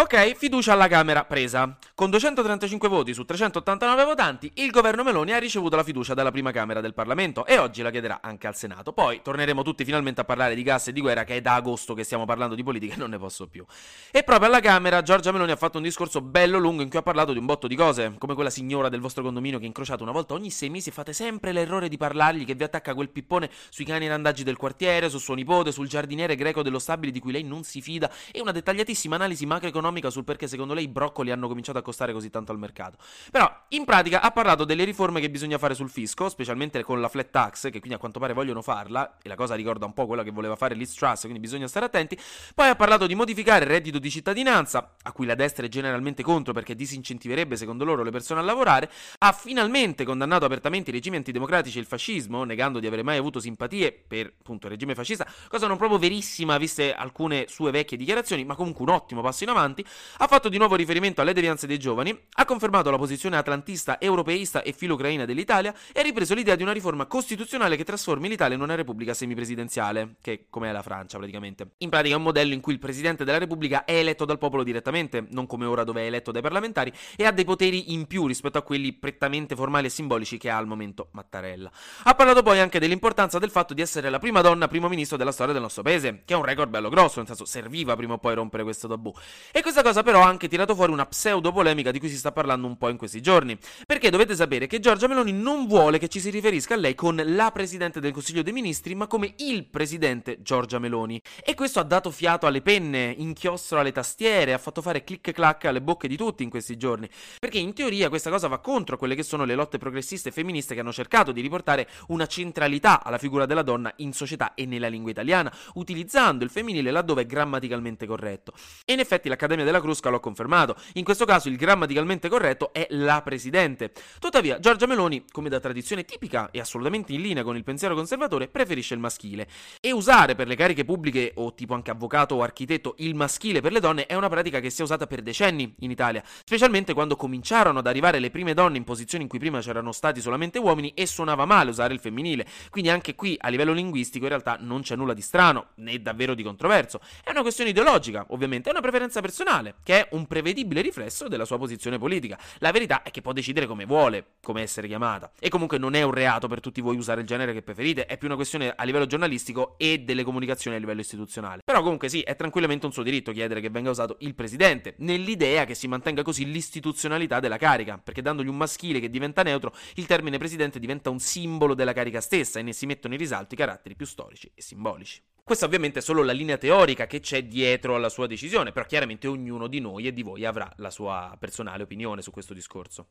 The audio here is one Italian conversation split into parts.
Ok, fiducia alla Camera presa. Con 235 voti su 389 votanti, il governo Meloni ha ricevuto la fiducia dalla prima Camera del Parlamento e oggi la chiederà anche al Senato. Poi torneremo tutti finalmente a parlare di gas e di guerra, che è da agosto che stiamo parlando di politica e non ne posso più. E proprio alla Camera Giorgia Meloni ha fatto un discorso bello lungo in cui ha parlato di un botto di cose, come quella signora del vostro condominio che incrociate una volta ogni sei mesi fate sempre l'errore di parlargli che vi attacca quel pippone sui cani randaggi del quartiere, su suo nipote, sul giardiniere greco dello stabile di cui lei non si fida e una dettagliatissima analisi macroeconomica sul perché secondo lei i broccoli hanno cominciato a costare così tanto al mercato. Però in pratica ha parlato delle riforme che bisogna fare sul fisco, specialmente con la flat tax, che quindi a quanto pare vogliono farla, e la cosa ricorda un po' quella che voleva fare Liz Truss, quindi bisogna stare attenti. Poi ha parlato di modificare il reddito di cittadinanza, a cui la destra è generalmente contro perché disincentiverebbe secondo loro le persone a lavorare, ha finalmente condannato apertamente i regimi antidemocratici e il fascismo, negando di avere mai avuto simpatie per appunto il regime fascista, cosa non proprio verissima viste alcune sue vecchie dichiarazioni, ma comunque un ottimo passo in avanti ha fatto di nuovo riferimento alle devianze dei giovani, ha confermato la posizione atlantista, europeista e filo-ucraina dell'Italia e ha ripreso l'idea di una riforma costituzionale che trasformi l'Italia in una repubblica semipresidenziale, che come è la Francia praticamente. In pratica è un modello in cui il presidente della repubblica è eletto dal popolo direttamente, non come ora dove è eletto dai parlamentari, e ha dei poteri in più rispetto a quelli prettamente formali e simbolici che ha al momento Mattarella. Ha parlato poi anche dell'importanza del fatto di essere la prima donna primo ministro della storia del nostro paese, che è un record bello grosso, nel senso serviva prima o poi rompere questo tabù. E questa cosa però ha anche tirato fuori una pseudo polemica di cui si sta parlando un po' in questi giorni. Perché dovete sapere che Giorgia Meloni non vuole che ci si riferisca a lei con la Presidente del Consiglio dei Ministri, ma come il Presidente Giorgia Meloni. E questo ha dato fiato alle penne, inchiostro alle tastiere, ha fatto fare clic clac alle bocche di tutti in questi giorni. Perché in teoria questa cosa va contro quelle che sono le lotte progressiste femministe che hanno cercato di riportare una centralità alla figura della donna in società e nella lingua italiana, utilizzando il femminile laddove è grammaticalmente corretto. E in effetti l'Accademia della Crusca lo ha confermato. In questo caso il grammaticalmente corretto è la Presidente. Tuttavia, Giorgia Meloni, come da tradizione tipica e assolutamente in linea con il pensiero conservatore, preferisce il maschile. E usare per le cariche pubbliche, o tipo anche avvocato o architetto, il maschile per le donne è una pratica che si è usata per decenni in Italia, specialmente quando cominciarono ad arrivare le prime donne in posizioni in cui prima c'erano stati solamente uomini e suonava male usare il femminile. Quindi anche qui, a livello linguistico, in realtà non c'è nulla di strano, né davvero di controverso. È una questione ideologica, ovviamente, è una preferenza personale, che è un prevedibile riflesso della sua posizione politica. La verità è che può decidere come vuole, come essere chiamata. E comunque non è un reato per tutti voi usare il genere che preferite, è più una questione a livello giornalistico e delle comunicazioni a livello istituzionale. Però comunque sì, è tranquillamente un suo diritto chiedere che venga usato il presidente, nell'idea che si mantenga così l'istituzionalità della carica, perché dandogli un maschile che diventa neutro, il termine presidente diventa un simbolo della carica stessa e ne si mettono in risalto i caratteri più storici e simbolici. Questa ovviamente è solo la linea teorica che c'è dietro alla sua decisione, però chiaramente ognuno di noi e di voi avrà la sua personale opinione su questo discorso.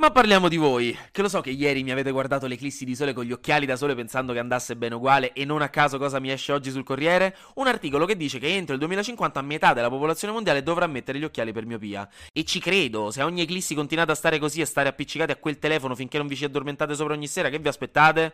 Ma parliamo di voi, che lo so che ieri mi avete guardato le eclissi di sole con gli occhiali da sole pensando che andasse bene uguale e non a caso cosa mi esce oggi sul Corriere? Un articolo che dice che entro il 2050 metà della popolazione mondiale dovrà mettere gli occhiali per miopia. E ci credo, se a ogni eclissi continuate a stare così e stare appiccicati a quel telefono finché non vi ci addormentate sopra ogni sera, che vi aspettate?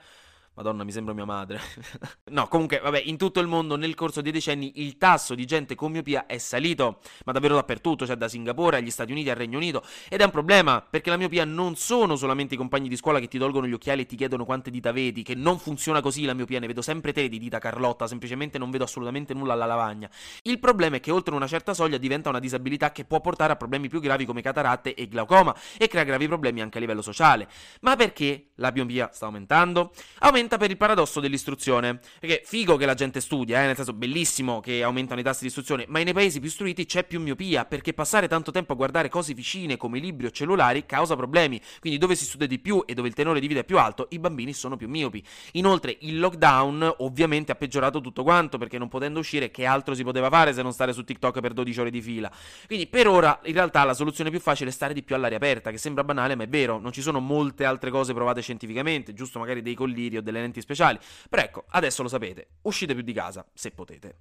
Madonna, mi sembra mia madre. no, comunque, vabbè, in tutto il mondo nel corso dei decenni il tasso di gente con miopia è salito, ma davvero dappertutto, cioè da Singapore agli Stati Uniti al Regno Unito, ed è un problema, perché la miopia non sono solamente i compagni di scuola che ti tolgono gli occhiali e ti chiedono quante dita vedi, che non funziona così la miopia, ne vedo sempre te di dita Carlotta, semplicemente non vedo assolutamente nulla alla lavagna. Il problema è che oltre una certa soglia diventa una disabilità che può portare a problemi più gravi come cataratte e glaucoma e crea gravi problemi anche a livello sociale. Ma perché la miopia sta aumentando? Aumenta per il paradosso dell'istruzione. Perché figo che la gente studia, eh, nel senso bellissimo che aumentano i tassi di istruzione, ma nei paesi più istruiti c'è più miopia, perché passare tanto tempo a guardare cose vicine come libri o cellulari causa problemi. Quindi dove si studia di più e dove il tenore di vita è più alto, i bambini sono più miopi. Inoltre il lockdown ovviamente ha peggiorato tutto quanto, perché non potendo uscire che altro si poteva fare se non stare su TikTok per 12 ore di fila. Quindi per ora in realtà la soluzione più facile è stare di più all'aria aperta, che sembra banale ma è vero, non ci sono molte altre cose provate scientificamente, giusto magari dei colliri o delle lenti speciali. Però ecco, adesso lo sapete, uscite più di casa se potete.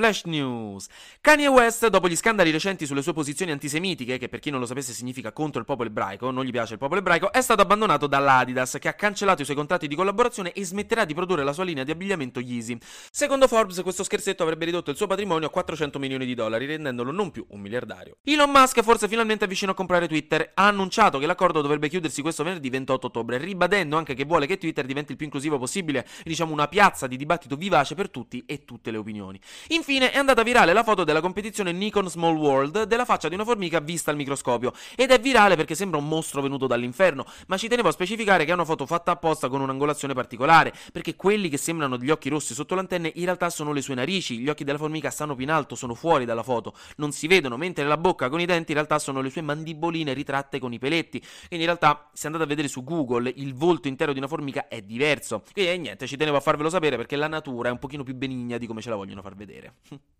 Flash News. Kanye West, dopo gli scandali recenti sulle sue posizioni antisemitiche, che per chi non lo sapesse significa contro il popolo ebraico, non gli piace il popolo ebraico, è stato abbandonato dalla Adidas, che ha cancellato i suoi contratti di collaborazione e smetterà di produrre la sua linea di abbigliamento Yeezy. Secondo Forbes, questo scherzetto avrebbe ridotto il suo patrimonio a 400 milioni di dollari, rendendolo non più un miliardario. Elon Musk forse finalmente è vicino a comprare Twitter. Ha annunciato che l'accordo dovrebbe chiudersi questo venerdì 28 ottobre, ribadendo anche che vuole che Twitter diventi il più inclusivo possibile, diciamo una piazza di dibattito vivace per tutti e tutte le opinioni. Infine è andata virale la foto della competizione Nikon Small World della faccia di una formica vista al microscopio ed è virale perché sembra un mostro venuto dall'inferno, ma ci tenevo a specificare che è una foto fatta apposta con un'angolazione particolare, perché quelli che sembrano degli occhi rossi sotto l'antenne in realtà sono le sue narici, gli occhi della formica stanno più in alto, sono fuori dalla foto, non si vedono, mentre la bocca con i denti in realtà sono le sue mandiboline ritratte con i peletti, quindi in realtà se andate a vedere su Google il volto intero di una formica è diverso. Quindi eh, niente, ci tenevo a farvelo sapere perché la natura è un pochino più benigna di come ce la vogliono far vedere. you.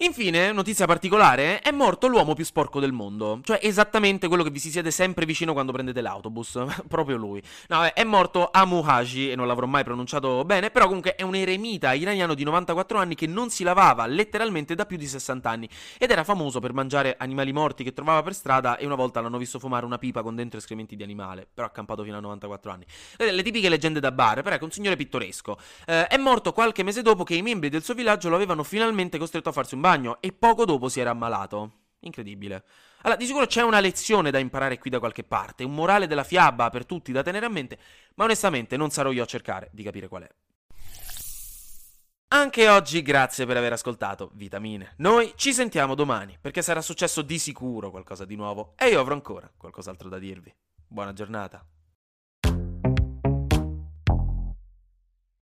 Infine, notizia particolare, è morto l'uomo più sporco del mondo, cioè esattamente quello che vi si siede sempre vicino quando prendete l'autobus, proprio lui. No, è morto Amu Haji, e non l'avrò mai pronunciato bene, però comunque è un eremita iraniano di 94 anni che non si lavava letteralmente da più di 60 anni ed era famoso per mangiare animali morti che trovava per strada e una volta l'hanno visto fumare una pipa con dentro escrementi di animale, però accampato fino a 94 anni. Le tipiche leggende da bar, però ecco, un signore pittoresco. Eh, è morto qualche mese dopo che i membri del suo villaggio lo avevano finalmente costretto a farsi un bagno e poco dopo si era ammalato. Incredibile. Allora, di sicuro c'è una lezione da imparare qui da qualche parte, un morale della fiaba per tutti da tenere a mente, ma onestamente non sarò io a cercare di capire qual è. Anche oggi grazie per aver ascoltato Vitamine. Noi ci sentiamo domani, perché sarà successo di sicuro qualcosa di nuovo e io avrò ancora qualcos'altro da dirvi. Buona giornata.